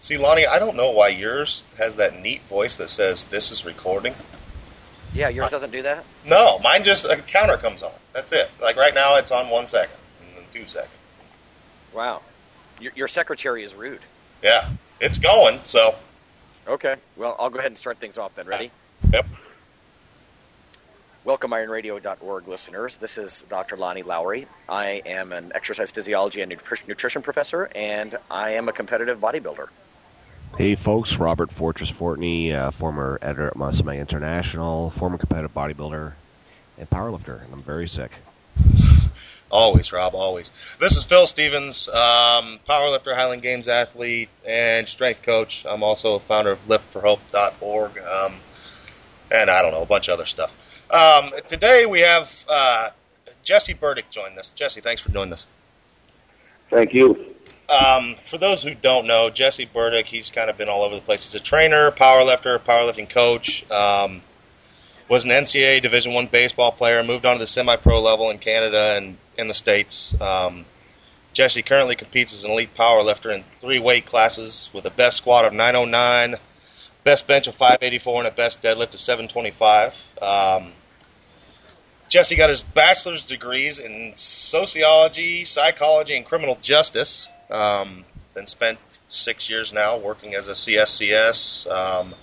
See, Lonnie, I don't know why yours has that neat voice that says this is recording. Yeah, yours doesn't do that. No, mine just a counter comes on. That's it. Like right now, it's on one second and then two seconds. Wow, your, your secretary is rude. Yeah, it's going. So Okay, well, I'll go ahead and start things off then. Ready? Yep. Welcome, ironradio.org listeners. This is Dr. Lonnie Lowry. I am an exercise physiology and nutrition professor, and I am a competitive bodybuilder. Hey folks, Robert Fortress Fortney, uh, former editor at Muscle International, former competitive bodybuilder and powerlifter, and I'm very sick. always, Rob, always. This is Phil Stevens, um, powerlifter, Highland Games athlete, and strength coach. I'm also a founder of LiftForHope.org, um, and I don't know a bunch of other stuff. Um, today we have uh, Jesse Burdick join us. Jesse, thanks for doing this. Thank you. Um, for those who don't know, Jesse Burdick, he's kind of been all over the place. He's a trainer, powerlifter, powerlifting coach. Um, was an NCAA Division One baseball player. Moved on to the semi-pro level in Canada and in the states. Um, Jesse currently competes as an elite powerlifter in three weight classes with a best squat of 909, best bench of 584, and a best deadlift of 725. Um, Jesse got his bachelor's degrees in sociology, psychology, and criminal justice. Um, then spent six years now working as a CSCS. Um,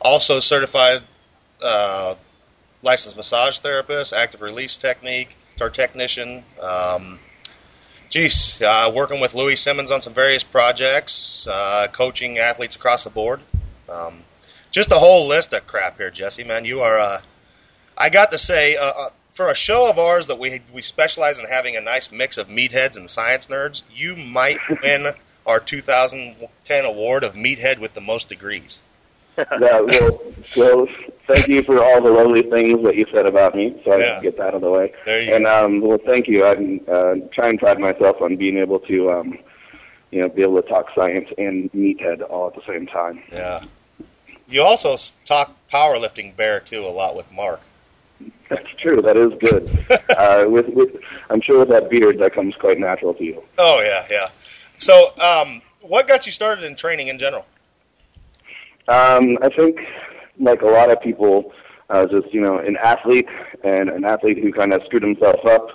also certified uh, licensed massage therapist, active release technique, guitar technician. Um, geez, uh, working with Louis Simmons on some various projects, uh, coaching athletes across the board. Um, just a whole list of crap here, Jesse. Man, you are. Uh, I got to say, uh, uh, for a show of ours that we we specialize in having a nice mix of meatheads and science nerds, you might win our 2010 award of meathead with the most degrees. Yeah, well, well, thank you for all the lovely things that you said about me, so I Yeah. can get that out of the way. There you and go. um, well, thank you. I uh, try and pride myself on being able to, um, you know, be able to talk science and meathead all at the same time. Yeah. You also talk powerlifting bear too a lot with Mark. That's true. That is good. uh, with, with, I'm sure with that beard, that comes quite natural to you. Oh yeah, yeah. So, um, what got you started in training in general? Um, I think, like a lot of people, uh, just you know, an athlete and an athlete who kind of screwed himself up,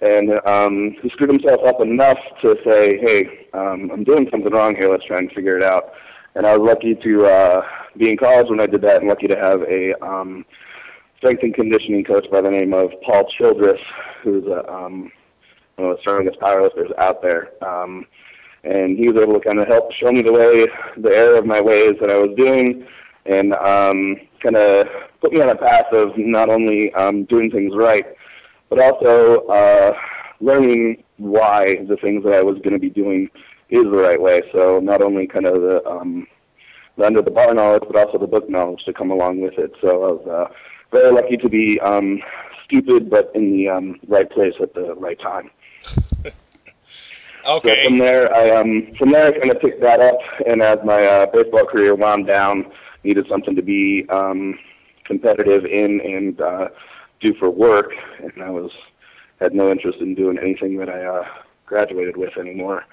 and um, who screwed himself up enough to say, "Hey, um, I'm doing something wrong here. Let's try and figure it out." And I was lucky to uh, be in college when I did that, and lucky to have a um, strength and conditioning coach by the name of Paul Childress, who's a, um, one of the strongest powerlifters out there. Um, and he was able to kind of help show me the way, the error of my ways that I was doing, and um, kind of put me on a path of not only um, doing things right, but also uh, learning why the things that I was going to be doing is the right way. So not only kind of the, um, the under the bar knowledge, but also the book knowledge to come along with it. So I was uh, very lucky to be um, stupid, but in the um, right place at the right time. So Okay. from there, I um from there I kind of picked that up, and as my uh, baseball career wound down, needed something to be um, competitive in and uh, do for work, and I was had no interest in doing anything that I uh, graduated with anymore.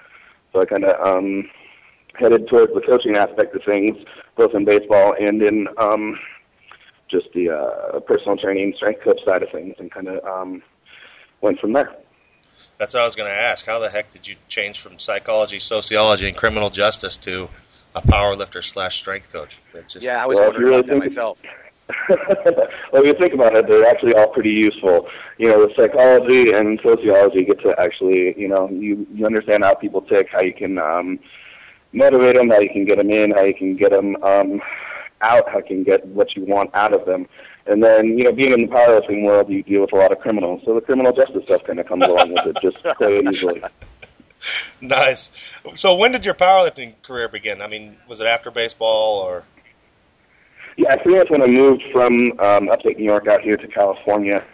So I kind of um, headed towards the coaching aspect of things, both in baseball and in um, just the uh, personal training, strength coach side of things, and kind of um, went from there. That's what I was going to ask. How the heck did you change from psychology, sociology, and criminal justice to a power lifter slash strength coach? It just, Yeah, I was Well, wondering really about that myself. well, if you think about it, they're actually all pretty useful. You know, with psychology and sociology, you get to actually, you know, you you understand how people tick, how you can um, motivate them, how you can get them in, how you can get them um, out, how you can get what you want out of them. And then, you know, being in the powerlifting world, you deal with a lot of criminals, so the criminal justice stuff kind of comes along with it just quite easily. Nice. So when did your powerlifting career begin? I mean, was it after baseball or? Yeah, I think that's when I moved from um, upstate New York out here to California.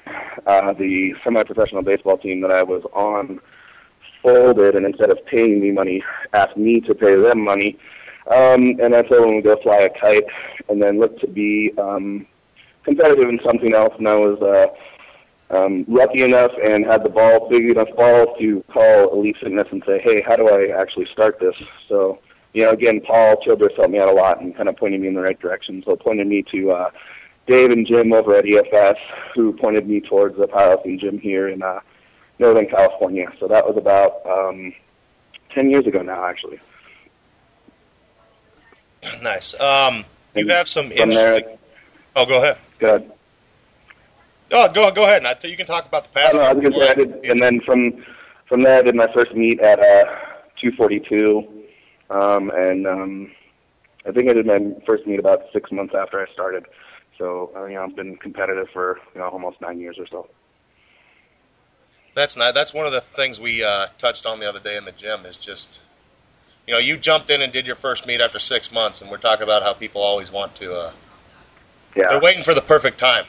Uh, the semi-professional baseball team that I was on folded, and instead of paying me money, asked me to pay them money. Um, and I told them to go fly a kite, and then look to be um, competitive in something else. And I was uh, um, lucky enough and had the ball, big enough ball to call Elite Fitness and say, "Hey, how do I actually start this?" So you know, again, Paul Childress helped me out a lot and kind of pointed me in the right direction. So pointed me to uh, Dave and Jim over at EFS, who pointed me towards the powerlifting gym here in uh, Northern California. So that was about um, ten years ago now, actually. Nice. Um, you have some interesting. there- oh, go ahead. Good. Oh, go go ahead. And you can talk about the past. I was gonna say I did, and then from from there I did my first meet at uh, 242, um, and um, I think I did my first meet about six months after I started. So uh, you know I've been competitive for you know almost nine years or so. That's not. That's one of the things we uh, touched on the other day in the gym. Is just, you know, you jumped in and did your first meet after six months, and we're talking about how people always want to. Uh, Yeah, they're waiting for the perfect time.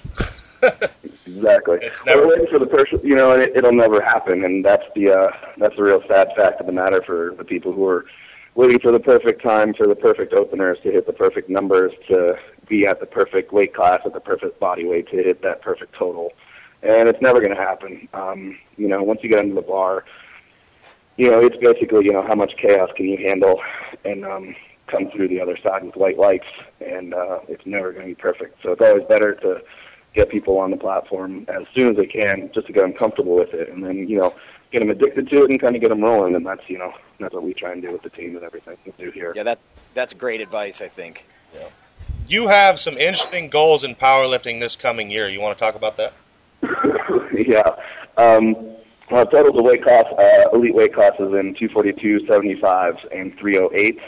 exactly. It's never- We're waiting for the person, you know, and it, it'll never happen, and that's the uh, that's the real sad fact of the matter for the people who are waiting for the perfect time, for the perfect openers to hit the perfect numbers, to be at the perfect weight class, at the perfect body weight, to hit that perfect total, and it's never going to happen. Um, you know, once you get into the bar, you know, it's basically you know how much chaos can you handle, and um, come through the other side with white lights, and uh, it's never going to be perfect. So it's always better to get people on the platform as soon as they can, just to get them comfortable with it, and then you know get them addicted to it and kind of get them rolling. And that's you know that's what we try and do with the team and everything we do here. Yeah, that that's great advice. I think. Yeah. you have some interesting goals in powerlifting this coming year. You want to talk about that? yeah. Um, well, total the weight class, uh, elite weight classes in 242, 75s, and 308s.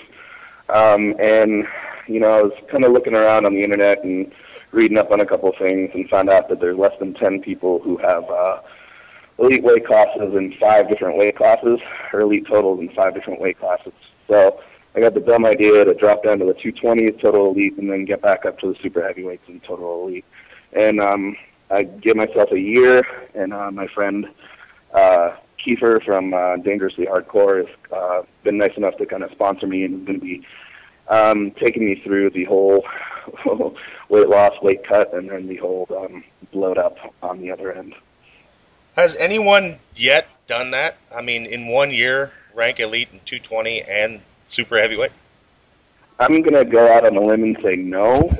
Um, and, you know, I was kind of looking around on the internet and reading up on a couple of things and found out that there's less than 10 people who have uh, elite weight classes in five different weight classes, or elite totals in five different weight classes. So I got the dumb idea to drop down to the 220s total elite and then get back up to the super heavyweights in total elite. And um, I give myself a year, and uh, my friend uh, Kiefer from uh, Dangerously Hardcore has uh, been nice enough to kind of sponsor me and is going to be um, taking me through the whole weight loss, weight cut, and then the whole um, bloat up on the other end. Has anyone yet done that? I mean, in one year, rank elite in 220 and super heavyweight. I'm going to go out on a limb and say no. um,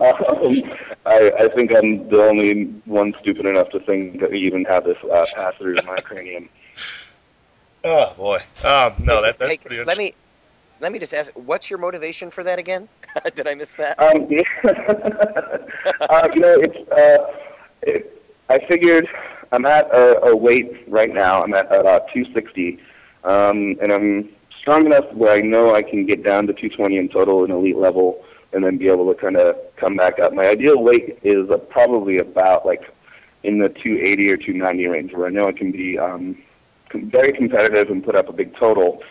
I, I think I'm the only one stupid enough to think that we even have this uh, pass through my cranium. Oh boy. Um, no, that that's hey, pretty. let me let me just ask, what's your motivation for that again? Did I miss that? Um, uh, you know, it's. Uh, it, I figured I'm at a, a weight right now. I'm at about 260, um, and I'm strong enough where I know I can get down to 220 in total in elite level, and then be able to kind of come back up. My ideal weight is uh, probably about like in the 280 or 290 range, where I know I can be um, very competitive and put up a big total.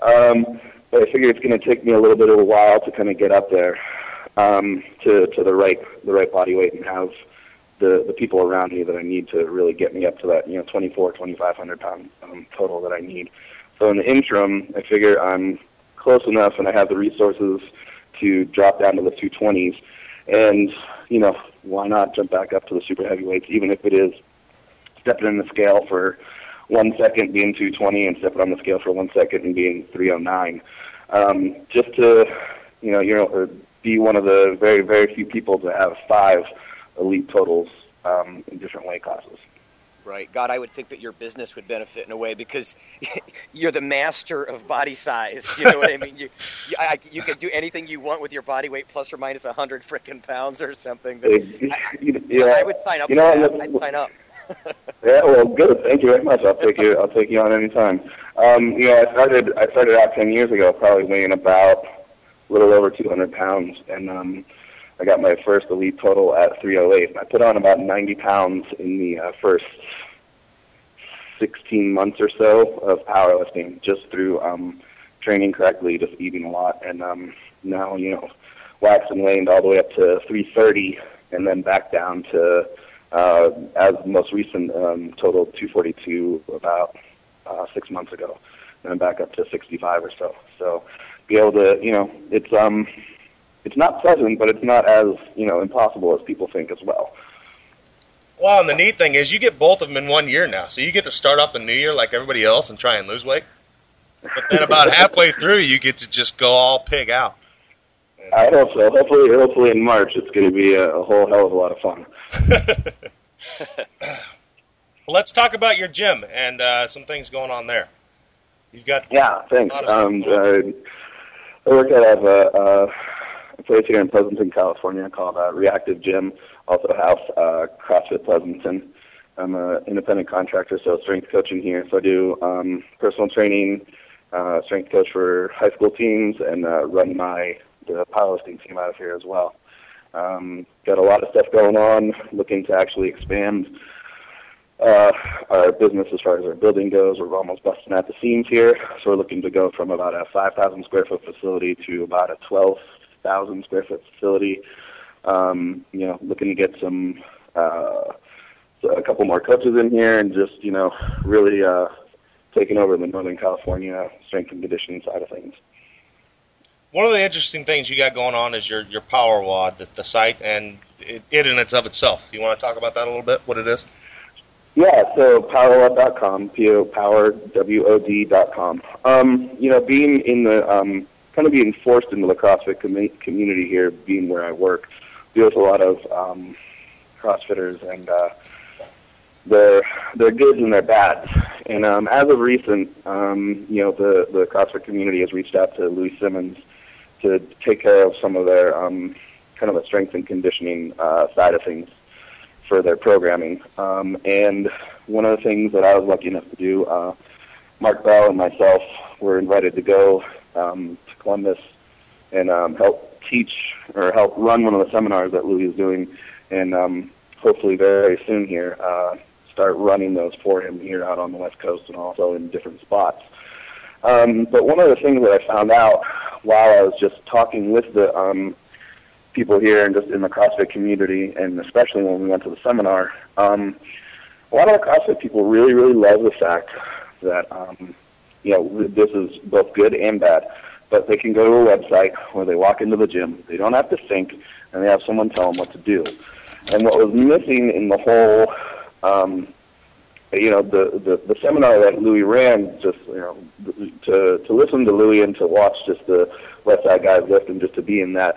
Um, but I figure it's going to take me a little bit of a while to kind of get up there um, to to the right the right body weight and have the the people around me that I need to really get me up to that you know 24 2500 pound um, total that I need. So in the interim, I figure I'm close enough and I have the resources to drop down to the 220s, and you know why not jump back up to the super heavyweights even if it is stepping in the scale for one second being 220 and stepping on the scale for one second and being 309. Um, just to, you know, you be one of the very, very few people to have five elite totals um, in different weight classes. Right. God, I would think that your business would benefit in a way because you're the master of body size. You know what I mean? You, you, I, you can do anything you want with your body weight, plus or minus a hundred freaking pounds or something. But I, yeah, I would sign up you know, that. I'd sign up. Yeah, well, good. Thank you very much. I'll take you. I'll take you on anytime. Um, you know, I started. I started out ten years ago, probably weighing about a little over 200 pounds, and um, I got my first elite total at 308. I put on about 90 pounds in the uh, first 16 months or so of powerlifting, just through um, training correctly, just eating a lot, and um, now you know, waxed and waned all the way up to 330, and then back down to uh, as most recent um, total 242 about uh, six months ago, and then back up to 65 or so. So be able to, you know, it's um, it's not pleasant, but it's not as you know impossible as people think as well. Well, and the neat thing is you get both of them in one year now, so you get to start off the new year like everybody else and try and lose weight. But then about halfway through, you get to just go all pig out. I hope so. Hopefully, hopefully in March, it's going to be a, a whole hell of a lot of fun. Let's talk about your gym and uh, some things going on there. You've got Yeah, thanks. A lot of stuff Um, uh, I work out of a, a, place here in Pleasanton, California called uh, Reactive Gym, also house uh, CrossFit Pleasanton. I'm an independent contractor, so strength coaching here. So I do um, personal training, uh, strength coach for high school teams, and uh, run my the powerlifting team out of here as well. Um, got a lot of stuff going on, looking to actually expand uh, our business as far as our building goes. We're almost busting at the seams here, so we're looking to go from about a 5,000 square foot facility to about a 12,000 square foot facility. Um, you know, looking to get some uh, a couple more coaches in here, and just you know, really uh, taking over the Northern California strength and conditioning side of things. one of the interesting things you got going on is your your Power WOD, the, the site, and it, it in its of itself. You want to talk about that a little bit? What it is? Yeah, so powerwod.com, P-O, power, W-O-D dot com. Um, you know, being in the, um, kind of being forced into the CrossFit commu- community here, being where I work, deal with a lot of um, CrossFitters and uh, their their goods and their bads. And um, as of recent, um, you know, the the CrossFit community has reached out to Louis Simmons to take care of some of their um, kind of the strength and conditioning uh, side of things for their programming. Um, and one of the things that I was lucky enough to do, uh, Mark Bell and myself were invited to go um, to Columbus and um, help teach or help run one of the seminars that Louis is doing, and um, hopefully very soon here uh, start running those for him here out on the West Coast and also in different spots. Um, but one of the things that I found out while I was just talking with the um, people here and just in the CrossFit community, and especially when we went to the seminar, um, a lot of the CrossFit people really, really love the fact that um, you know this is both good and bad. But they can go to a website where they walk into the gym. They don't have to think, and they have someone tell them what to do. And what was missing in the whole, um, you know, the, the the seminar that Louis ran, just you know, to to listen to Louis and to watch just the Westside guys lift and just to be in that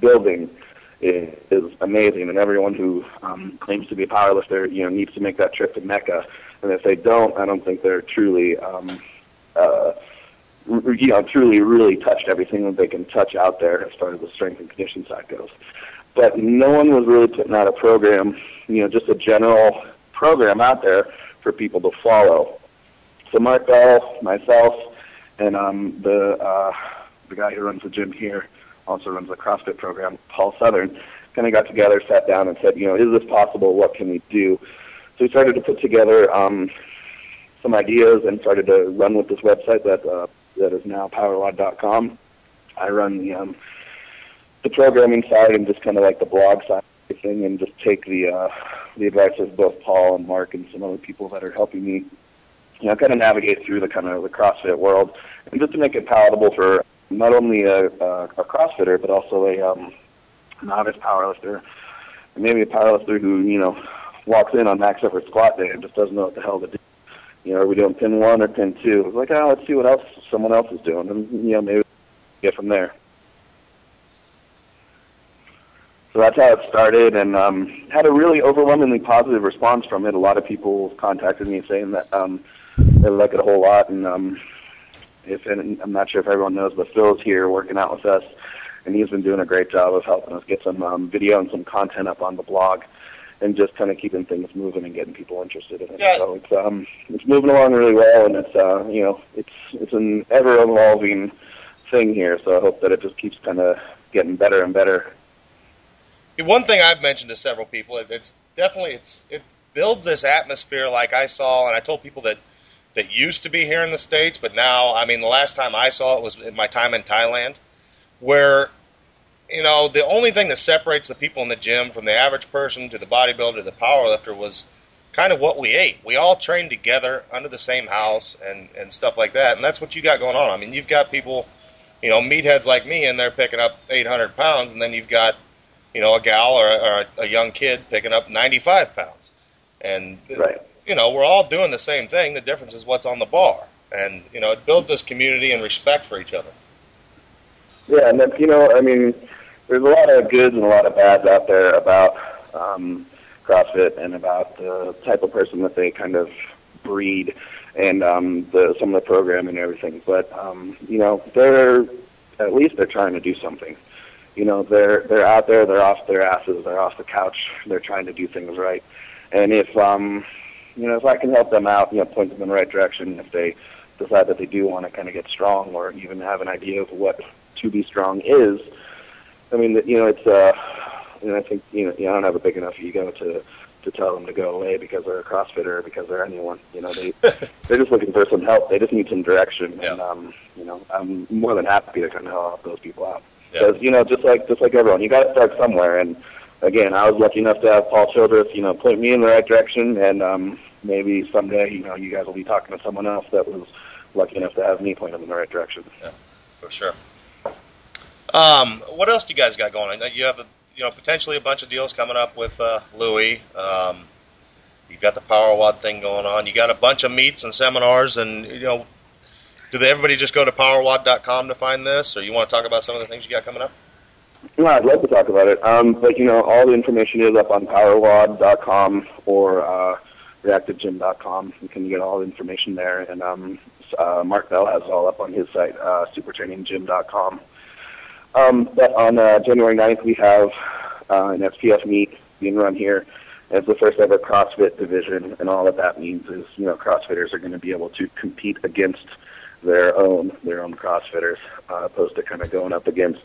building is, is amazing. And everyone who um, claims to be a powerlifter, you know, needs to make that trip to Mecca. And if they don't, I don't think they're truly, um, uh, you know, truly really touched everything that they can touch out there as far as the strength and condition side goes. But no one was really putting out a program, you know, just a general program out there for people to follow. So Mark Bell, myself, and um, the uh, the guy who runs the gym here also runs the CrossFit program, Paul Southern, kind of got together, sat down, and said, you know, is this possible? What can we do? So we started to put together um, some ideas and started to run with this website that uh, that is now powerwod.com. I run the um, the programming side and just kind of like the blog side of thing, and just take the uh, the advice of both Paul and Mark and some other people that are helping me, you know, kind of navigate through the kind of the CrossFit world, and just to make it palatable for not only a, a, a CrossFitter but also a um, novice powerlifter, maybe a powerlifter who you know walks in on max effort squat day and just doesn't know what the hell to do. You know, are we doing pin one or pin two? It's like, oh, let's see what else someone else is doing, and you know, maybe get from there. So that's how it started, and um, had a really overwhelmingly positive response from it. A lot of people contacted me saying that um, they like it a whole lot, and um, if and I'm not sure if everyone knows, but Phil's here working out with us, and he's been doing a great job of helping us get some um, video and some content up on the blog, and just kind of keeping things moving and getting people interested in it. Yeah. So it's um, it's moving along really well, and it's uh, you know it's it's an ever evolving thing here. So I hope that it just keeps kind of getting better and better. One thing I've mentioned to several people, it, it's definitely it's it builds this atmosphere like I saw, and I told people that that used to be here in the states, but now, I mean, the last time I saw it was in my time in Thailand, where you know the only thing that separates the people in the gym from the average person to the bodybuilder to the powerlifter was kind of what we ate. We all trained together under the same house and and stuff like that, and that's what you got going on. I mean, you've got people, you know, meatheads like me in there picking up 800 pounds, and then you've got you know, a gal or, a, or a, a young kid picking up 95 pounds. And, Right. you know, we're all doing the same thing. The difference is what's on the bar. and you know it builds this community and respect for each other. Yeah, and then, you know, I mean, there's a lot of goods and a lot of bads out there about um, CrossFit and about the type of person that they kind of breed and um, the some of the programming and everything. But um, you know, they're at least they're trying to do something. You know, they're they're out there, they're off their asses, they're off the couch, they're trying to do things right. And if um, you know, if I can help them out, you know, point them in the right direction, if they decide that they do want to kind of get strong or even have an idea of what to be strong is, I mean, you know, it's uh, know, I think you know, you know, I don't have a big enough ego to to tell them to go away because they're a CrossFitter or because they're anyone. You know, they they're just looking for some help. They just need some direction, Yeah. and um, you know, I'm more than happy to kind of help those people out. Yeah. Because you know, just like just like everyone, you got to start somewhere. And again, I was lucky enough to have Paul Childress, you know, point me in the right direction, and um, maybe someday, you know, you guys will be talking to someone else that was lucky enough to have me point them in the right direction. Yeah, for sure. Um, what else do you guys got going? You have, a, you know, potentially a bunch of deals coming up with uh, Louis. Um, you've got the Power WOD thing going on. You got a bunch of meets and seminars, and you know, do they, everybody just go to powerwod.com to find this, or you want to talk about some of the things you got coming up? No, I'd love to talk about it. Um, but you know, all the information is up on powerwod.com or uh, reactivegym.com. You can get all the information there. And um, uh, Mark Bell has it all up on his site, uh, supertraininggym.com. Um, but on uh, January 9th, we have uh, an SPF meet being run here. It's the first ever CrossFit division, and all that that means is, you know, CrossFitters are going to be able to compete against their own their own CrossFitters, uh, opposed to kind of going up against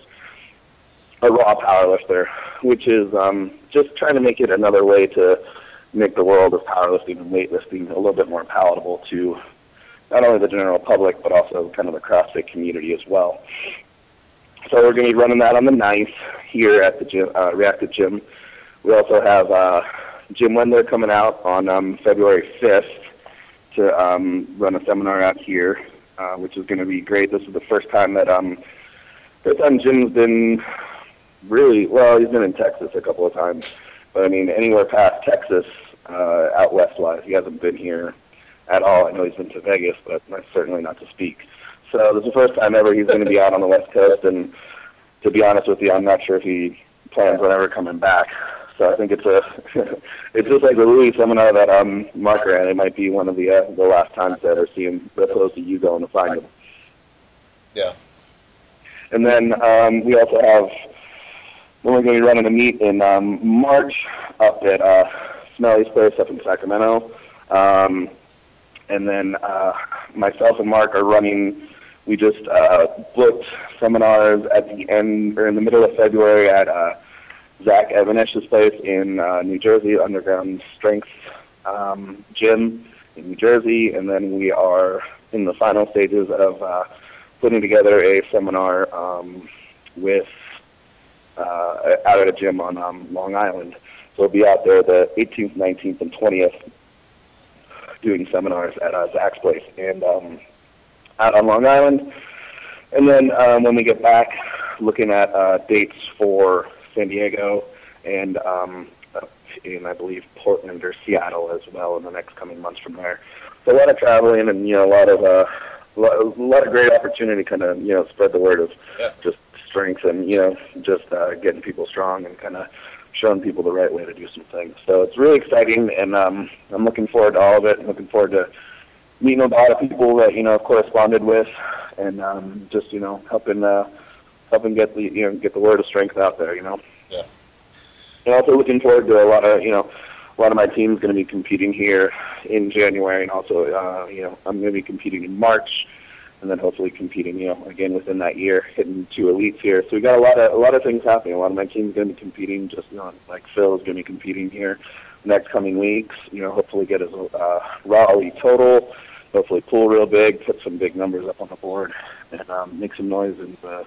a raw powerlifter, which is um, just trying to make it another way to make the world of powerlifting and weightlifting a little bit more palatable to not only the general public but also kind of the CrossFit community as well. So we're going to be running that on the 9th here at the gym, uh, Reactive Gym. We also have uh, Jim Wendler coming out on um, February 5th to um, run a seminar out here, uh, which is going to be great. This is the first time that um, first time Jim's been really well. He's been in Texas a couple of times, but I mean anywhere past Texas, uh, out west wise, he hasn't been here at all. I know he's been to Vegas, but certainly not to speak. So this is the first time ever he's going to be out on the West Coast, and to be honest with you, I'm not sure if he plans on ever coming back. So I think it's a it's just like the Louis seminar that um Mark ran. It might be one of the uh, the last times to ever see him, as opposed to you going to find him. Yeah. And then um, we also have we're going to be running a meet in um, March up at uh, Smelly's place up in Sacramento. Um, and then uh, myself and Mark are running. We just uh, booked seminars at the end or in the middle of February at uh, Zach Even-Esh's place in uh, New Jersey, Underground Strength um, Gym in New Jersey, and then we are in the final stages of uh, putting together a seminar um, with uh, out at a gym on um, Long Island. So we'll be out there the 18th, 19th, and 20th doing seminars at uh, Zach's place and um, out on Long Island. And then um, when we get back, looking at uh, dates for San Diego and um, up in, I believe, Portland or Seattle as well in the next coming months from there. So a lot of traveling and you know a lot of uh, a lot, a lot of great opportunity to kind of you know spread the word of Yeah. just strength and you know just uh, getting people strong and kind of showing people the right way to do some things. So it's really exciting, and um, I'm looking forward to all of it. I'm looking forward to meeting with a lot of people that you know I've corresponded with, and um, just you know helping uh, helping get the you know get the word of strength out there. You know. Yeah. And also looking forward to a lot of you know a lot of my team's going to be competing here in January, and also uh, you know I'm going to be competing in March and then hopefully competing, you know, again within that year, hitting two elites here. So we got a lot of a lot of things happening. A lot of my team's going to be competing. Just you know, like Phil is going to be competing here next coming weeks. You know, hopefully get his uh, raw elite total. Hopefully pull real big, put some big numbers up on the board, and um, make some noise in the,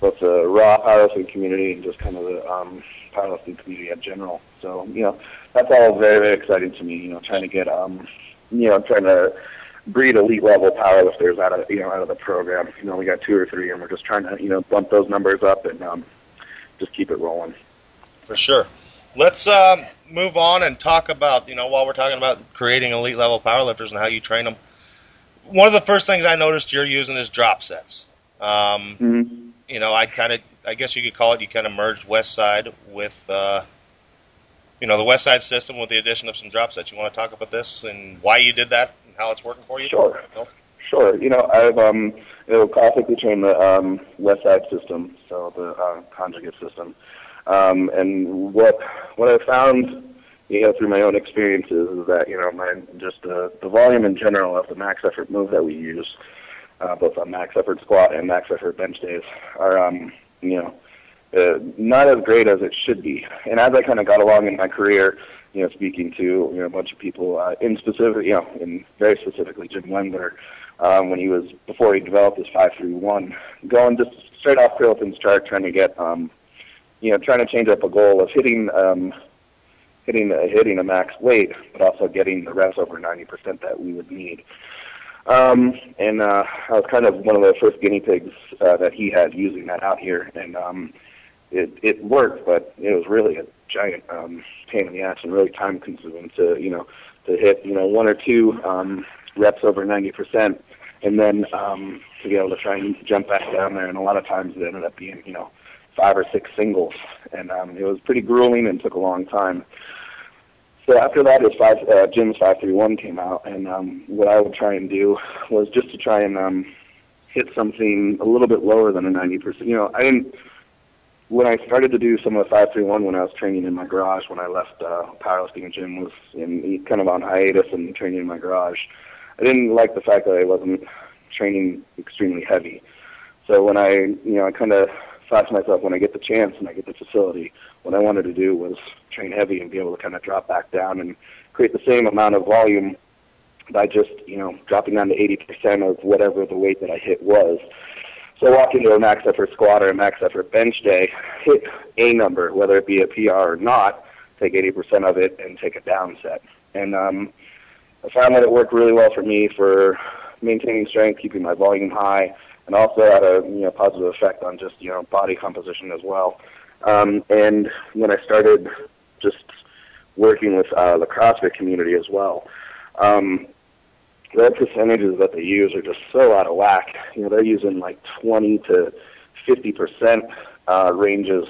both the raw powerlifting community and just kind of the um, powerlifting community in general. So you know, that's all very very exciting to me. You know, trying to get um, you know, trying to breed elite level powerlifters out of you know out of the program. You know, we got two or three, and we're just trying to you know bump those numbers up and um, just keep it rolling. For sure. Let's um, move on and talk about, you know, while we're talking about creating elite level powerlifters and how you train them. One of the first things I noticed you're using is drop sets. Um, Mm-hmm. you know, I kind of, I guess you could call it, you kind of merged West Side with, uh, you know, the West Side system with the addition of some drop sets. You want to talk about this and why you did that and how it's working for you? Sure. Sure. You know, I've um, you know, classically trained the um, West Side system, so the uh, conjugate system. Um, and what what I found, you know, through my own experiences is that you know, my just the the volume in general of the max effort move that we use, uh, both on max effort squat and max effort bench days, are um, you know, uh, not as great as it should be. And as I kind of got along in my career, you know, speaking to you know a bunch of people, uh, in specific, you know, in very specifically Jim Wendler, um, when he was before he developed his five three one, going just straight off Prilepin's chart, trying to get, um, you know, trying to change up a goal of hitting, um, hitting, uh, hitting a max weight, but also getting the reps over ninety percent that we would need. Um, and uh, I was kind of one of the first guinea pigs uh, that he had using that out here, and um, it it worked, but it was really a giant um, pain in the ass and really time consuming to you know to hit you know one or two um, reps over ninety percent, and then um, to be able to try and jump back down there. And a lot of times it ended up being you know five or six singles, and um, it was pretty grueling and took a long time. So after that, his five uh, Jim's five three one came out, and um, what I would try and do was just to try and um, hit something a little bit lower than a ninety percent. You know, I didn't when I started to do some of the five three one when I was training in my garage when I left uh, powerlifting gym was in kind of on hiatus and training in my garage. I didn't like the fact that I wasn't training extremely heavy. So when I you know I kind of to myself when I get the chance and I get the facility, what I wanted to do was train heavy and be able to kind of drop back down and create the same amount of volume by just you know dropping down to 80% of whatever the weight that I hit was. So I walk into a max effort squat or a max effort bench day, hit a number, whether it be a PR or not, take 80% of it and take a down set. And um, I found that it worked really well for me for maintaining strength, keeping my volume high, and also had a you know positive effect on just you know body composition as well. Um, and when I started just working with uh, the CrossFit community as well, um, the percentages that they use are just so out of whack. You know, they're using like 20 to 50 percent uh, ranges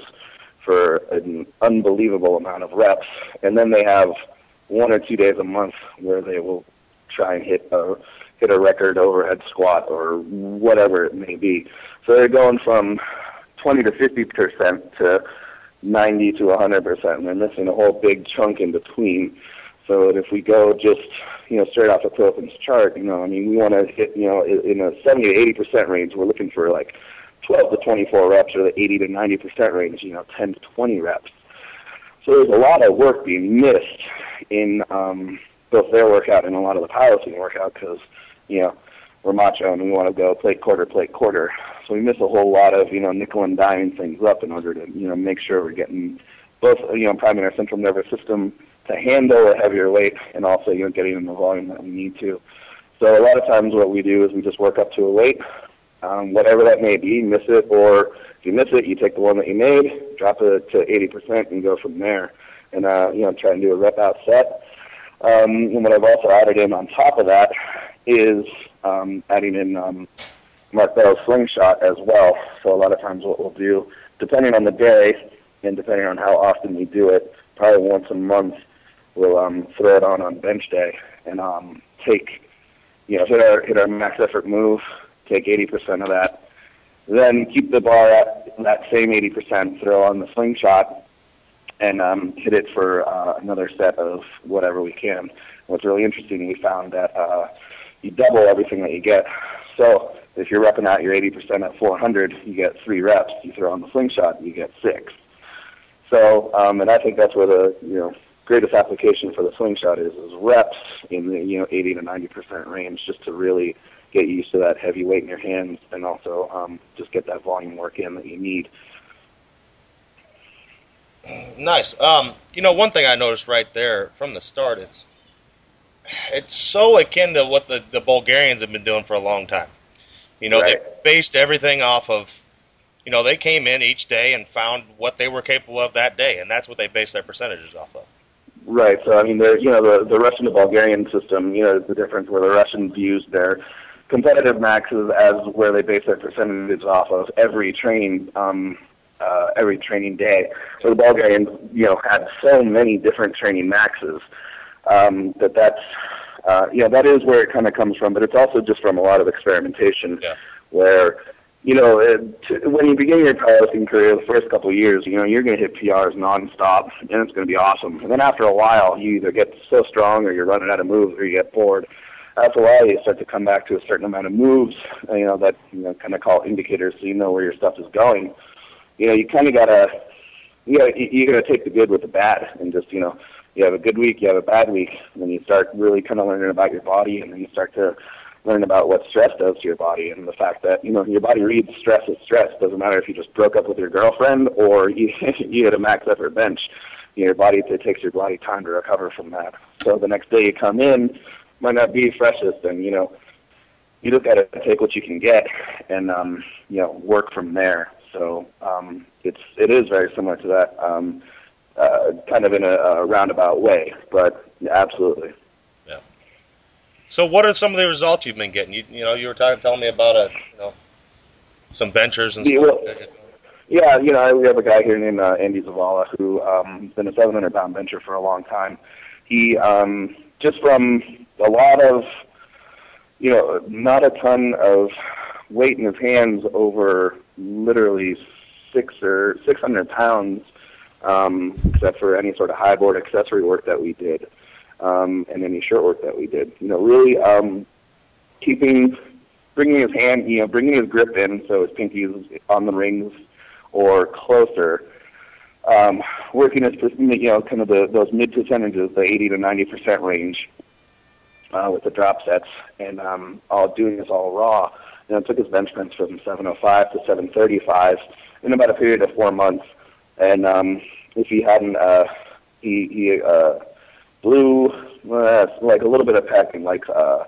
for an unbelievable amount of reps, and then they have one or two days a month where they will try and hit a hit a record overhead squat or whatever it may be. So they're going from 20 to 50 percent to 90 to 100 percent, and they're missing a whole big chunk in between. So that if we go just you know straight off the Prilepin's chart, you know, I mean, we want to hit you know in a 70 to 80 percent range. We're looking for like 12 to 24 reps, or the 80 to 90 percent range. You know, 10 to 20 reps. So there's a lot of work being missed in um, both their workout and a lot of the powerlifting workout because you know we're macho and we want to go plate quarter, plate quarter. So we miss a whole lot of you know nickel and diming things up in order to you know make sure we're getting both you know priming our central nervous system to handle a heavier weight and also you know getting in the volume that we need to. So a lot of times what we do is we just work up to a weight, um, whatever that may be, miss it or if you miss it, you take the one that you made, drop it to 80% and go from there. And uh, you know try and do a rep out set. Um, and what I've also added in on top of that is um, adding in um, Mark Bell's slingshot as well. So a lot of times what we'll do, depending on the day and depending on how often we do it, probably once a month, we'll um, throw it on on bench day and um, take, you know, hit our hit our max effort move, take 80% of that, then keep the bar at that same 80%, throw on the slingshot, and um, hit it for uh, another set of whatever we can. What's really interesting, we found that uh, you double everything that you get. So if you're repping out your 80% at 400, you get three reps. You throw on the slingshot, you get six. So, um, and I think that's where the you know greatest application for the slingshot is is reps in the you know 80 to 90 percent range, just to really get used to that heavy weight in your hands, and also um, just get that volume work in that you need. Nice. Um, you know, one thing I noticed right there from the start is it's so akin to what the, the Bulgarians have been doing for a long time. You know, Right. they based everything off of, you know, they came in each day and found what they were capable of that day, and that's what they based their percentages off of. Right. So I mean, the you know the the Russian to Bulgarian system, you know, the difference where the Russians used their competitive maxes as where they base their percentages off of every training um, uh, every training day. So the Bulgarians, you know, had so many different training maxes um, that that's uh, you know that is where it kind of comes from. But it's also just from a lot of experimentation, Yeah. where you know it, t- when you begin your powerlifting career, the first couple of years, you know, you're going to hit PRs nonstop, and it's going to be awesome. And then after a while, you either get so strong, or you're running out of moves, or you get bored. After a while, you start to come back to a certain amount of moves, you know, that you know kind of call indicators, so you know where your stuff is going. You know, you kind of gotta, you gotta, you you gotta take the good with the bad, and just you know, you have a good week, you have a bad week, and then you start really kind of learning about your body, and then you start to learn about what stress does to your body, and the fact that you know your body reads stress as stress. Doesn't matter if you just broke up with your girlfriend or you you had a max effort bench. Your body it takes your body time to recover from that. So the next day you come in, might not be freshest, and you know, you just got to take what you can get, and um, you know, work from there. So um, it's it is very similar to that. Um, uh, kind of in a, a roundabout way, but absolutely. Yeah. So, what are some of the results you've been getting? You, you know, you were talking, telling me about a, you know, some benchers and Yeah, stuff. well- Yeah, you know, we have a guy here named uh, Andy Zavala who um, has been a 700 pound bencher for a long time. He um, just from a lot of, you know, not a ton of weight in his hands over literally six or 600 pounds, um, except for any sort of high board accessory work that we did, um, and any short work that we did. You know, really um, keeping, bringing his hand, you know, bringing his grip in so his pinky is on the rings or closer. Um, working at you know kind of the, those mid percentages, the 80 to 90 percent range uh, with the drop sets, and um, all doing this all raw. You know, took his bench press from 705 to 735 in about a period of four months. And um, if he hadn't, uh, he, he uh, blew uh, like a little bit of pecking, like uh,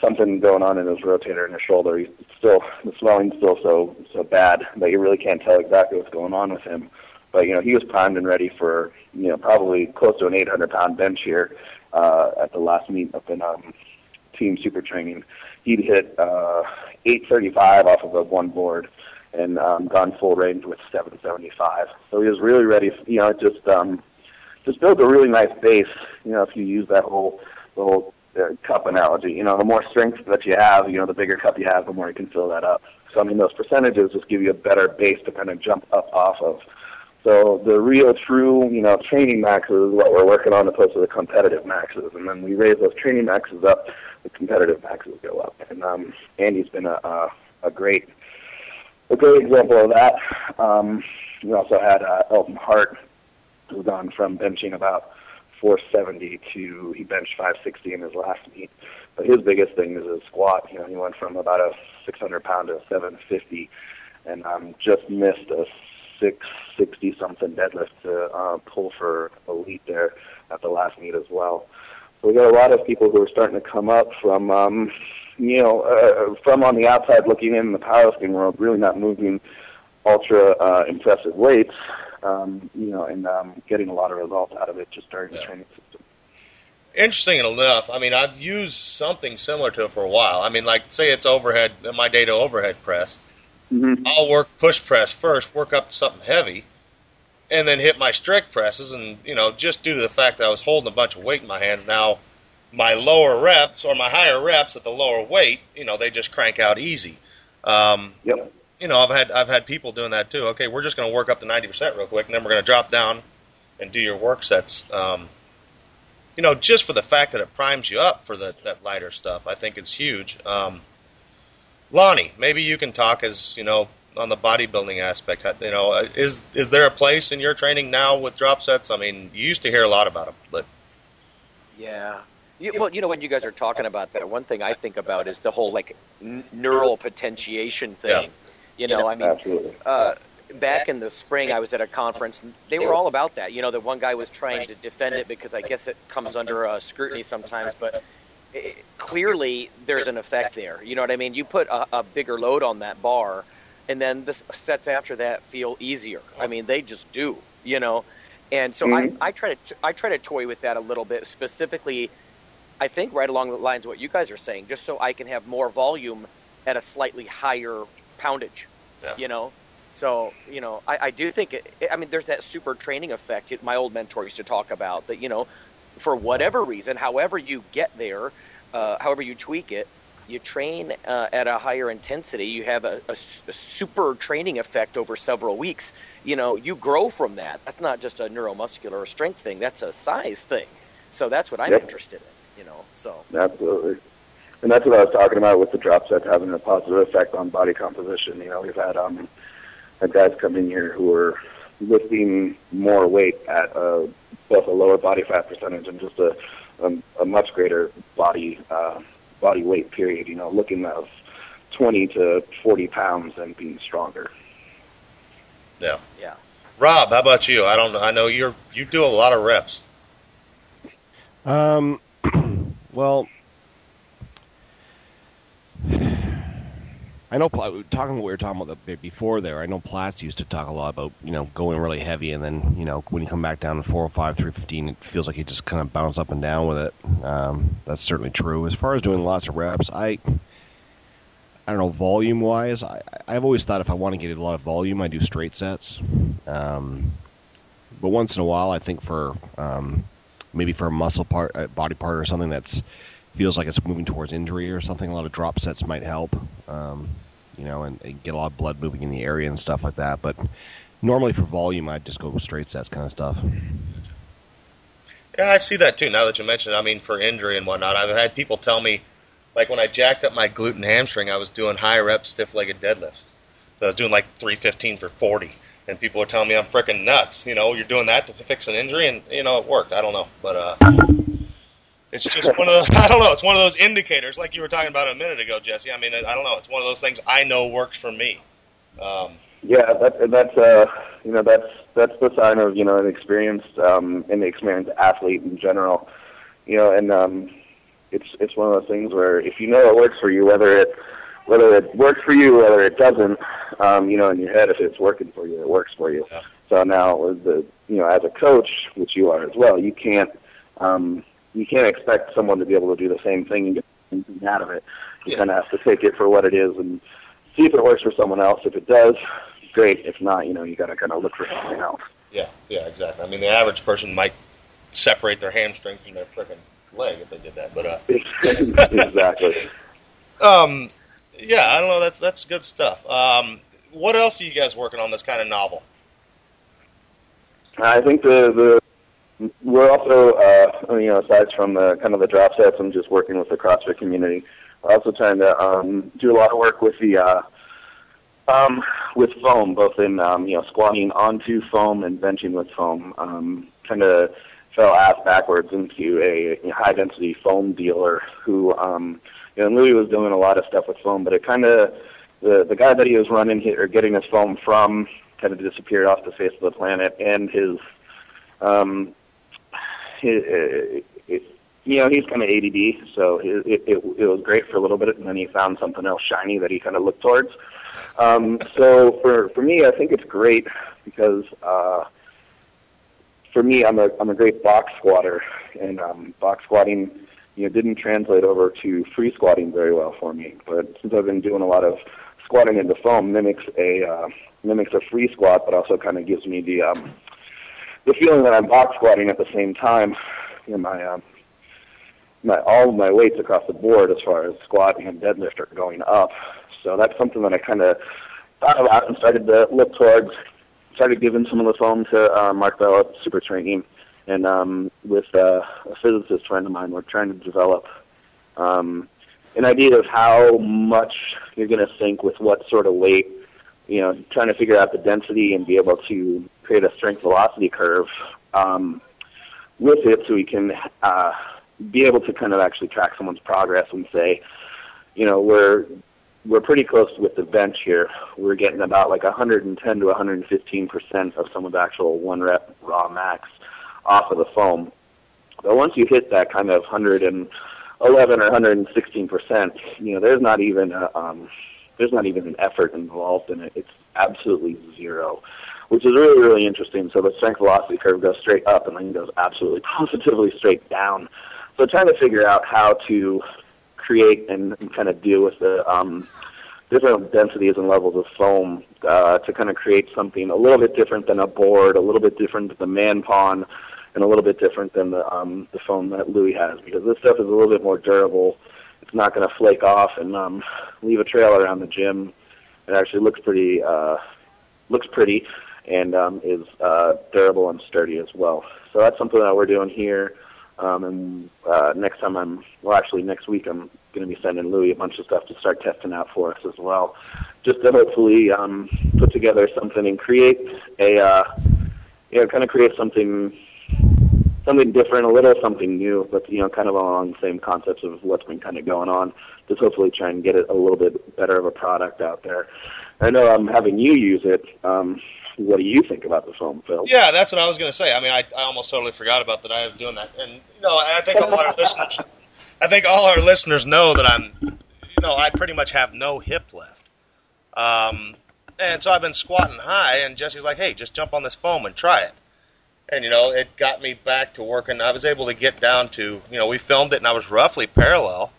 something going on in his rotator in his shoulder. He's still the swelling's still so so bad that you really can't tell exactly what's going on with him. But you know, he was primed and ready for you know probably close to an 800 pound bench here uh, at the last meet up in um, team super training. He'd hit uh, 835 off of a one board and um, gone full range with 775. So he was really ready. You know, just um, just built a really nice base. You know, if you use that whole whole uh, cup analogy, you know, the more strength that you have, you know, the bigger cup you have, the more you can fill that up. So I mean, those percentages just give you a better base to kind of jump up off of. So the real, true, you know, training maxes is what we're working on, opposed to the competitive maxes. And then we raise those training maxes up, the competitive maxes go up. And um, Andy's been a, a, a great, a great example of that. Um, we also had uh, Elton Hart, who's gone from benching about 470 to he benched 560 in his last meet. But his biggest thing is his squat. You know, he went from about a 600 pound to a 750, and um, just missed a 660 something deadlift to uh, pull for elite there at the last meet as well. So we got a lot of people who are starting to come up from, um, you know, uh, from on the outside looking in the powerlifting world, really not moving ultra uh, impressive weights, um, you know, and um, getting a lot of results out of it just during the training system. Interesting enough. I mean, I've used something similar to it for a while. I mean, like say it's overhead, my data overhead press. Mm-hmm. I'll work push press first, work up to something heavy, and then hit my strict presses. And you know, just due to the fact that I was holding a bunch of weight in my hands, now my lower reps or my higher reps at the lower weight, you know, they just crank out easy. Um, Yep. you know, I've had I've had people doing that too. Okay, we're just going to work up to ninety percent real quick, and then we're going to drop down and do your work sets. Um, you know, just for the fact that it primes you up for the, that lighter stuff, I think it's huge. Um, Lonnie, maybe you can talk as you know on the bodybuilding aspect. You know, uh, is is there a place in your training now with drop sets? I mean, you used to hear a lot about them, but Yeah. You, well, you know, when you guys are talking about that, one thing I think about is the whole like n- neural potentiation thing. Yeah. You know, I mean, Absolutely. uh, back in the spring, I was at a conference. And they were all about that. You know, the one guy was trying to defend it because I guess it comes under uh, scrutiny sometimes, but it, clearly there's an effect there. You know what I mean? You put a, a bigger load on that bar, and then the sets after that feel easier. I mean, they just do. You know, and so Mhm. I, I try to I try to toy with that a little bit, specifically I think right along the lines of what you guys are saying, just so I can have more volume at a slightly higher poundage. Yeah. You know, so you know, I, I do think it, I mean, there's that super training effect. It, my old mentor used to talk about that. You know, for whatever reason, however you get there, uh, however you tweak it, you train uh, at a higher intensity. You have a, a, a super training effect over several weeks. You know, you grow from that. That's not just a neuromuscular or strength thing. That's a size thing. So that's what I'm Yep. interested in. You know, so Absolutely. And that's what I was talking about with the drop sets having a positive effect on body composition. You know, we've had um had guys come in here who are lifting more weight at uh, both a lower body fat percentage and just a a, a much greater body uh, body weight period. You know, looking of twenty to forty pounds and being stronger. Yeah. yeah. Rob, how about you? I don't. I know you're you do a lot of reps. Um, well, I know. Talking what we were talking about the- before there, I know Platz used to talk a lot about you know going really heavy, and then you know when you come back down to 405, 315, it feels like you just kind of bounce up and down with it. Um, that's certainly true. As far as doing lots of reps, I. I don't know, volume wise, I, I've always thought if I want to get a lot of volume, I do straight sets. Um, but once in a while, I think for um, maybe for a muscle part, body part, or something that's feels like it's moving towards injury or something, a lot of drop sets might help. Um, you know, and, and get a lot of blood moving in the area and stuff like that. But normally for volume, I'd just go with straight sets kind of stuff. Yeah, I see that too. Now that you mention, it. I mean, for injury and whatnot, I've had people tell me, like when I jacked up my glute and hamstring, I was doing high rep stiff-legged deadlifts. So I was doing like 315 for 40, and people were telling me I'm freaking nuts. You know, you're doing that to fix an injury, and you know it worked. I don't know, but uh, it's just one of those. I don't know. It's one of those indicators, like you were talking about a minute ago, Jesse. I mean, I don't know. It's one of those things I know works for me. Um, Yeah, that, that's uh, you know that's that's the sign of you know an experienced um, an experienced athlete in general. You know, and um, it's it's one of those things where if you know it works for you, whether it whether it works for you, whether it doesn't, um, you know, in your head, if it's working for you, it works for you. Yeah. So now, with the you know, as a coach, which you are as well, you can't um, you can't expect someone to be able to do the same thing and get something out of it. You Yeah. kind of have to take it for what it is and see if it works for someone else. If it does, great. If not, you know, you got to kind of look for something else. yeah, yeah, exactly. I mean, the average person might separate their hamstring from their freaking leg if they did that, but uh, exactly. Um, yeah, I don't know. That's that's good stuff. Um, what else are you guys working on that's kind of novel? I think the the we're also uh, you know aside from the kind of the drop sets, I'm just working with the CrossFit community. We're also trying to um, do a lot of work with the uh, um, with foam, both in um, you know squatting onto foam and benching with foam. Um, kind of fell ass backwards into a, high density foam dealer who um, you know and Louis was doing a lot of stuff with foam, but it kind of the the guy that he was running hi- or getting his foam from kind of disappeared off the face of the planet, and his um, his, it, you know, he's kind of ADD, so it, it, it, it was great for a little bit, and then he found something else shiny that he kind of looked towards. Um, so for for me, I think it's great because uh, for me, I'm a I'm a great box squatter, and um, box squatting, you know, didn't translate over to free squatting very well for me. But since I've been doing a lot of squatting into foam, mimics a uh, mimics a free squat, but also kind of gives me the um, the feeling that I'm box squatting at the same time. You know, my um, my all of my weights across the board as far as squat and deadlift are going up. So that's something that I kind of thought about and started to look towards. Started giving some of the foam to uh, Mark Bell at Super Training, and um, with uh, a physicist friend of mine, we're trying to develop um, an idea of how much you're going to sink with what sort of weight. You know, trying to figure out the density and be able to create a strength velocity curve um, with it, so we can uh, be able to kind of actually track someone's progress and say, you know, we're we're pretty close with the bench here. We're getting about like 110 to 115 percent of someone's actual one rep raw max off of the foam. But once you hit that kind of 111 or 116 percent, you know, there's not even a, um, there's not even an effort involved in it. It's absolutely zero, which is really really interesting. So the strength velocity curve goes straight up and then goes absolutely positively straight down So trying to figure out how to create and, kind of deal with the um, different densities and levels of foam uh, to kind of create something a little bit different than a board, a little bit different than the Manpon, and a little bit different than the um, the foam that Louis has because this stuff is a little bit more durable. It's not going to flake off and um, leave a trail around the gym. It actually looks pretty uh, looks pretty and um, is uh, durable and sturdy as well. So that's something that we're doing here. Um, and uh, next time I'm, well, actually next week I'm going to be sending Louis a bunch of stuff to start testing out for us as well, just to hopefully um, put together something and create a, uh, you know, kind of create something, something different, a little something new, but you know, kind of along the same concepts of what's been kind of going on. Just hopefully try and get it a little bit better of a product out there. I know I'm having you use it. Um, what do you think about the foam, Phil? Yeah, that's what I was going to say. I mean, I, I almost totally forgot about that. I was doing that, and you know, I think all our listeners, I think all our listeners know that I'm, you know, I pretty much have no hip left. Um, and so I've been squatting high, and Jesse's like, "Hey, just jump on this foam and try it." And you know, it got me back to working. I was able to get down to, you know, we filmed it, and I was roughly parallel,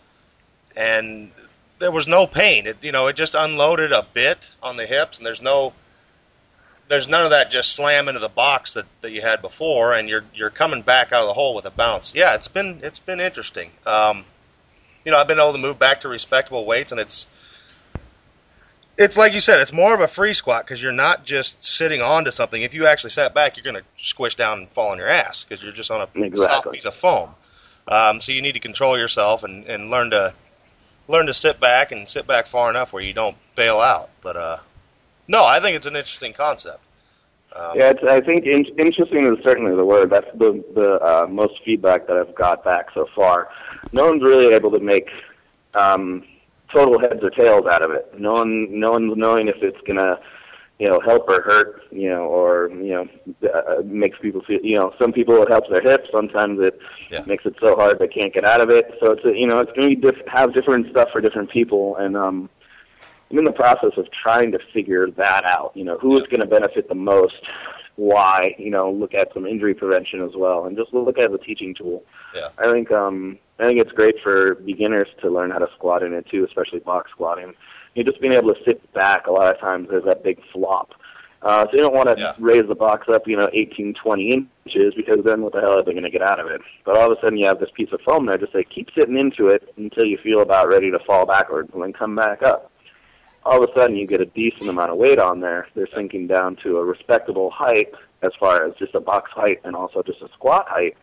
and there was no pain. It, you know, it just unloaded a bit on the hips, and there's no there's none of that just slam into the box that, that you had before, and you're you're coming back out of the hole with a bounce. Yeah, it's been it's been interesting. Um, you know, I've been able to move back to respectable weights, and it's it's like you said, it's more of a free squat because you're not just sitting onto something. If you actually sat back, you're going to squish down and fall on your ass because you're just on a Exactly. soft piece of foam. Um, so you need to control yourself and, and learn to learn to sit back and sit back far enough where you don't bail out. But uh, no, I think it's an interesting concept. Um, Yeah, it's, I think in, interesting is certainly the word. That's the the uh, most feedback that I've got back so far. No one's really able to make um, total heads or tails out of it. No one, no one's knowing if it's gonna, you know, help or hurt, you know, or you know, uh, makes people feel. You know, some people it helps their hips. Sometimes it Yeah. makes it so hard they can't get out of it. So it's a, you know, it's going to be diff- have different stuff for different people, and um, I'm in the process of trying to figure that out. You know, who is going to benefit the most? Why? You know, look at some injury prevention as well, and just look at it as a teaching tool. Yeah. I think um, I think it's great for beginners to learn how to squat in it too, especially box squatting. You know, just being able to sit back. A lot of times there's that big flop. Uh, so you don't want to Yeah. raise the box up, you know, 18, 20 inches, because then what the hell are they going to get out of it? But all of a sudden you have this piece of foam there. Just say keep sitting into it until you feel about ready to fall backwards, and then come back up all of a sudden you get a decent amount of weight on there. They're sinking down to a respectable height as far as just a box height and also just a squat height.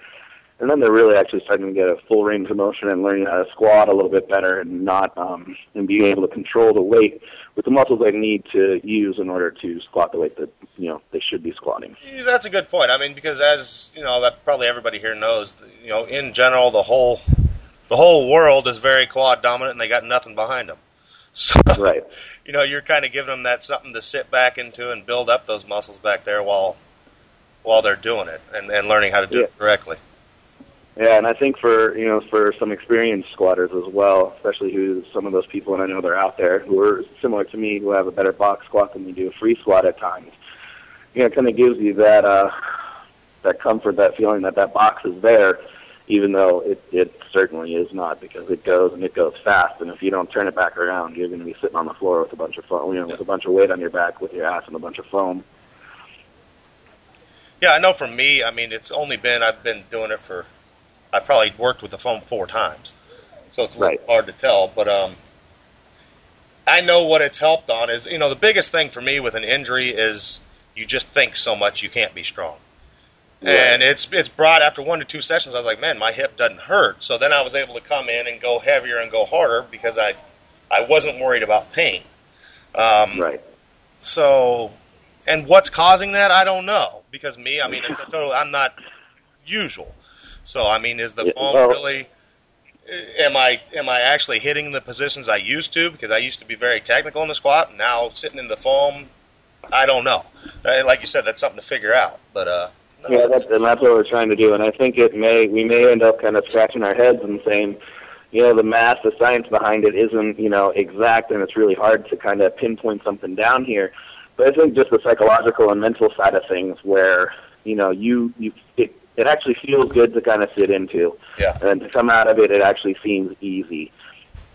And then they're really actually starting to get a full range of motion and learning how to squat a little bit better and not um, and being able to control the weight with the muscles they need to use in order to squat the weight that you know they should be squatting. That's a good point. I mean, because as you know, that probably everybody here knows. You know, in general, the whole the whole world is very quad dominant, and they got nothing behind them. So, Right. you know, you're kind of giving them that something to sit back into and build up those muscles back there while while they're doing it and, and learning how to do Yeah. it correctly. Yeah, and I think for you know for some experienced squatters as well, especially who some of those people, and I know they're out there who are similar to me, who have a better box squat than they do a free squat at times. You know, it kind of gives you that uh, that comfort, that feeling that that box is there, even though it it certainly is not because it goes and it goes fast, and if you don't turn it back around, you're going to be sitting on the floor with a bunch of foam, you know, with a bunch of weight on your back, with your ass and a bunch of foam. Yeah, I know for me, I mean, it's only been, I've been doing it for, I probably worked with the foam four times. So it's Right. hard to tell, but, um, I know what it's helped on is, you know, the biggest thing for me with an injury is you just think so much you can't be strong. Right. And it's it's brought after one to two sessions. I was like, man, my hip doesn't hurt. So then I was able to come in and go heavier and go harder because I I wasn't worried about pain. Um, Right. so, and what's causing that? I don't know because me, I mean, it's a total. I'm not usual. So, I mean, is the Yeah, foam well- really? Am I am I actually hitting the positions I used to? Because I used to be very technical in the squat. Now sitting in the foam, I don't know. Uh, Like you said, that's something to figure out. But uh, no, Yeah, that's- that's, and that's what we're trying to do. And I think it may we may end up kind of scratching our heads and saying, you know, the math, the science behind it isn't you know exact, and it's really hard to kind of pinpoint something down here. But I think just the psychological and mental side of things, where you know you you it, it actually feels good to kind of sit into. Yeah. And to come out of it, it actually seems easy.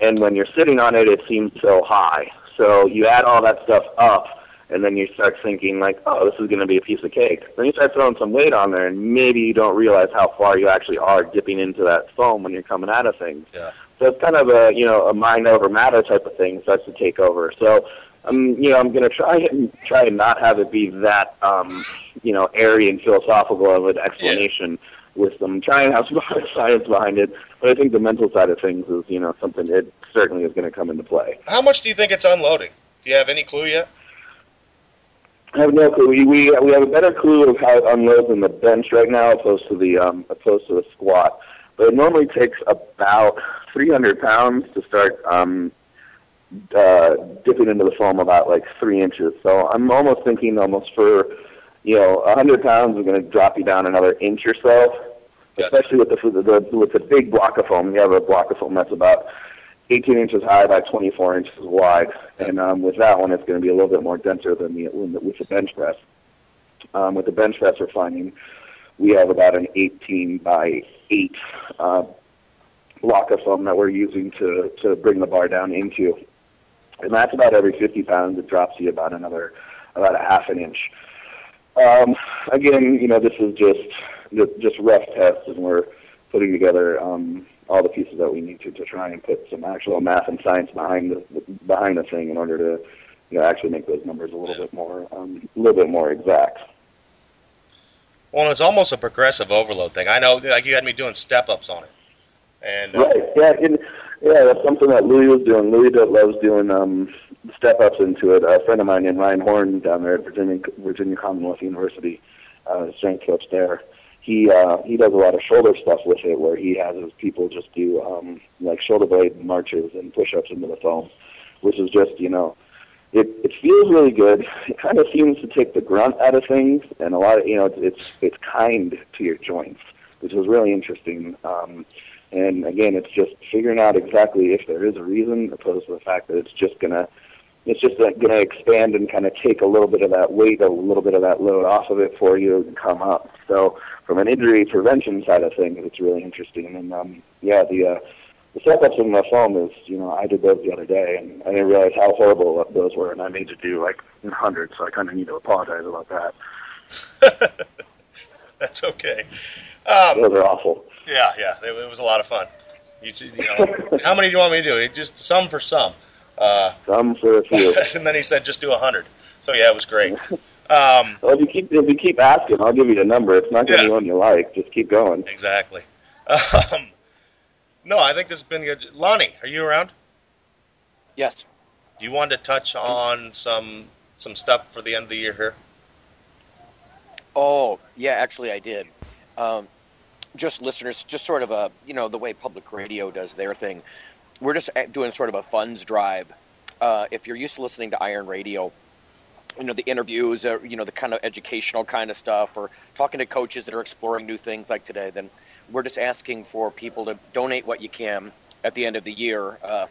And when you're sitting on it, it seems so high. So you add all that stuff up, and then you start thinking like, oh, this is going to be a piece of cake. Then you start throwing some weight on there, and maybe you don't realize how far you actually are dipping into that foam when you're coming out of things. Yeah. So it's kind of a you know a mind over matter type of thing starts to take over. So um, you know I'm going to try and try and not have it be that um, you know airy and philosophical of an explanation with them. Try and have some science behind it, but I think the mental side of things is you know something that certainly is going to come into play. How much do you think it's unloading? Do you have any clue yet? I have no clue. We we we have a better clue of how it unloads in the bench right now, opposed to the um, opposed to the squat. But it normally takes about 300 pounds to start um, uh, dipping into the foam about like three inches. So I'm almost thinking almost for you know 100 pounds is going to drop you down another inch or so. Gotcha. Especially with the, the with the big block of foam, you have a block of foam that's about 18 inches high by 24 inches wide, and um, with that one, it's going to be a little bit more denser than the with the bench press. Um, with the bench press, we're finding we have about an 18 by 8 uh, block of foam that we're using to to bring the bar down into, and that's about every 50 pounds. It drops you about another about a half an inch. Um, again, you know, this is just just rough tests, and we're putting together um, all the pieces that we need to to try and put some actual math and science behind the behind the thing in order to you know actually make those numbers a little bit more um, a little bit more exact. Well, it's almost a progressive overload thing. I know, like you had me doing step ups on it, and uh, Right. Yeah. And, yeah. That's something that Louis was doing. Louis loves doing um, step ups into it. A friend of mine named Ryan Horn down there at Virginia Virginia Commonwealth University, uh, strength coach there. He uh, he does a lot of shoulder stuff with it, where he has his people just do um, like shoulder blade marches and push ups into the foam, which is just you know it it feels really good. It kind of seems to take the grunt out of things, and a lot of you know it's it's, it's kind to your joints, which is really interesting. Um, and again, it's just figuring out exactly if there is a reason, opposed to the fact that it's just gonna it's just going to expand and kind of take a little bit of that weight, a little bit of that load off of it for you and come up. So from an injury prevention side of things, it's really interesting. And um, yeah, the uh, the step-ups in the foam is, you know, I did those the other day, and I didn't realize how horrible those were, and I made to do like hundreds, so I kind of need to apologize about that. that's okay. Um, Those are awful. Yeah, yeah, it, it was a lot of fun. You, t- you know, how many do you want me to do? Just some for some. Uh, Some for a few. and then he said, just do a hundred. So yeah, it was great. Um, well, if you keep if you keep asking, I'll give you the number. It's not going to Yeah. be one you like. Just keep going. exactly. Um, no, I think this has been good. Lonnie, are you around? Yes. Do you want to touch on some some stuff for the end of the year here? Oh, yeah, actually, I did. Um, just listeners, just sort of a, you know, the way public radio does their thing. We're just doing sort of a funds drive. Uh, if you're used to listening to Iron Radio, you know, the interviews, or, you know, the kind of educational kind of stuff, or talking to coaches that are exploring new things like today, then we're just asking for people to donate what you can at the end of the year. Uh,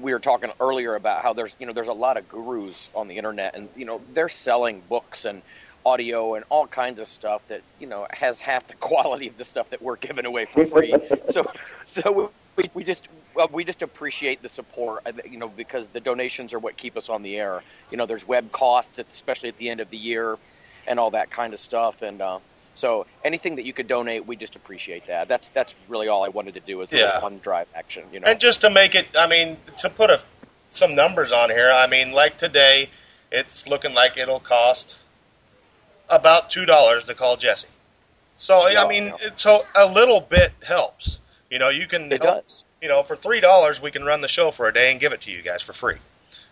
we were talking earlier about how there's you know there's a lot of gurus on the internet and you know they're selling books and audio and all kinds of stuff that you know has half the quality of the stuff that we're giving away for free so so we, we just well, we just appreciate the support uh, you know because the donations are what keep us on the air you know there's web costs especially at the end of the year and all that kind of stuff and uh so anything that you could donate, we just appreciate that. That's that's really all I wanted to do was a Yeah. little fun drive action. You know, And just to make it, I mean, to put a, some numbers on here, I mean, like today, it's looking like it'll cost about two dollars to call Jesse. So Yeah, I mean, it, so a little bit helps. You know, you can it help- does. You know, for three dollars, we can run the show for a day and give it to you guys for free.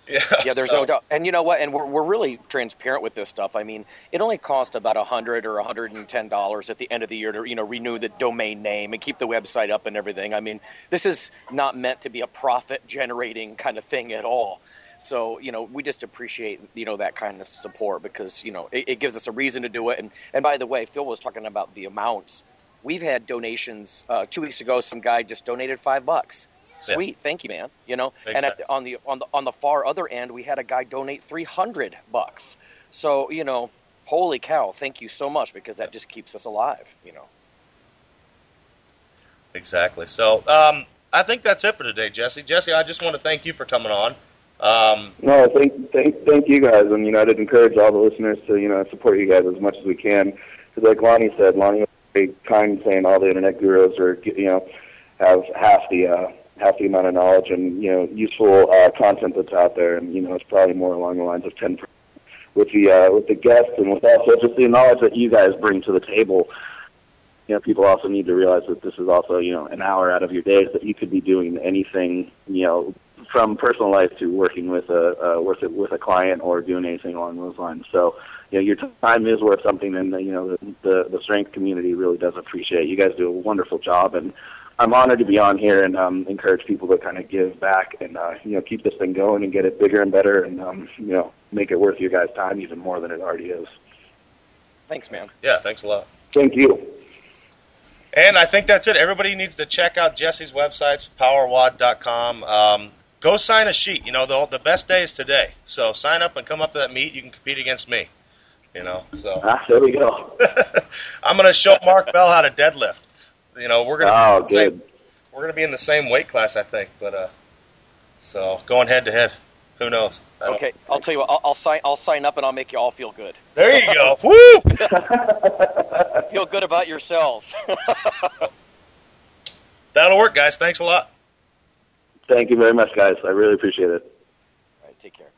Yeah, Yeah, there's so- no doubt. And you know what? And we're we're really transparent with this stuff. I mean, it only costs about a hundred or a hundred and ten dollars at the end of the year to you know renew the domain name and keep the website up and everything. I mean, this is not meant to be a profit generating kind of thing at all. So you know, we just appreciate you know that kind of support because you know it, it gives us a reason to do it. And and by the way, Phil was talking about the amounts. We've had donations. Uh, two weeks ago, some guy just donated five bucks. Yeah. Sweet, thank you, man. You know, and at the, on the on the on the far other end, we had a guy donate three hundred bucks. So you know, holy cow, thank you so much because that just keeps us alive, you know. Exactly. So um, I think that's it for today, Jesse. Jesse, I just want to thank you for coming on. Um, no, thank, thank, thank you guys, and you know, I'd encourage all the listeners to you know support you guys as much as we can. Because like Lonnie said, Lonnie was very kind, saying all the internet gurus are you know have half the uh, half the amount of knowledge and you know useful uh, content that's out there, and you know it's probably more along the lines of ten with the uh, with the guests and with also just the knowledge that you guys bring to the table. You know, people also need to realize that this is also you know an hour out of your days that you could be doing anything you know from personal life to working with a uh, with a, with a client or doing anything along those lines. So you know your time is worth something, and you know the the, the strength community really does appreciate. It. You guys do a wonderful job, and I'm honored to be on here and um, encourage people to kind of give back and uh, you know keep this thing going and get it bigger and better and um, you know make it worth your guys' time even more than it already is. Thanks, man. Yeah, thanks a lot. Thank you. And I think that's it. Everybody needs to check out Jesse's websites, powerwod.com. Um, go sign a sheet. You know, the, the best day is today. So sign up and come up to that meet. You can compete against me. You know, so. Ah, there we go. I'm going to show Mark Bell how to deadlift. You know, we're gonna oh, good. Same, we're gonna be in the same weight class, I think. But uh, so going head to head, who knows? Okay, I'll tell you what. I'll, I'll, sign. I'll sign up, and I'll make you all feel good. There you go. Woo! feel good about yourselves. That'll work, guys. Thanks a lot. Thank you very much, guys. I really appreciate it. All right, take care.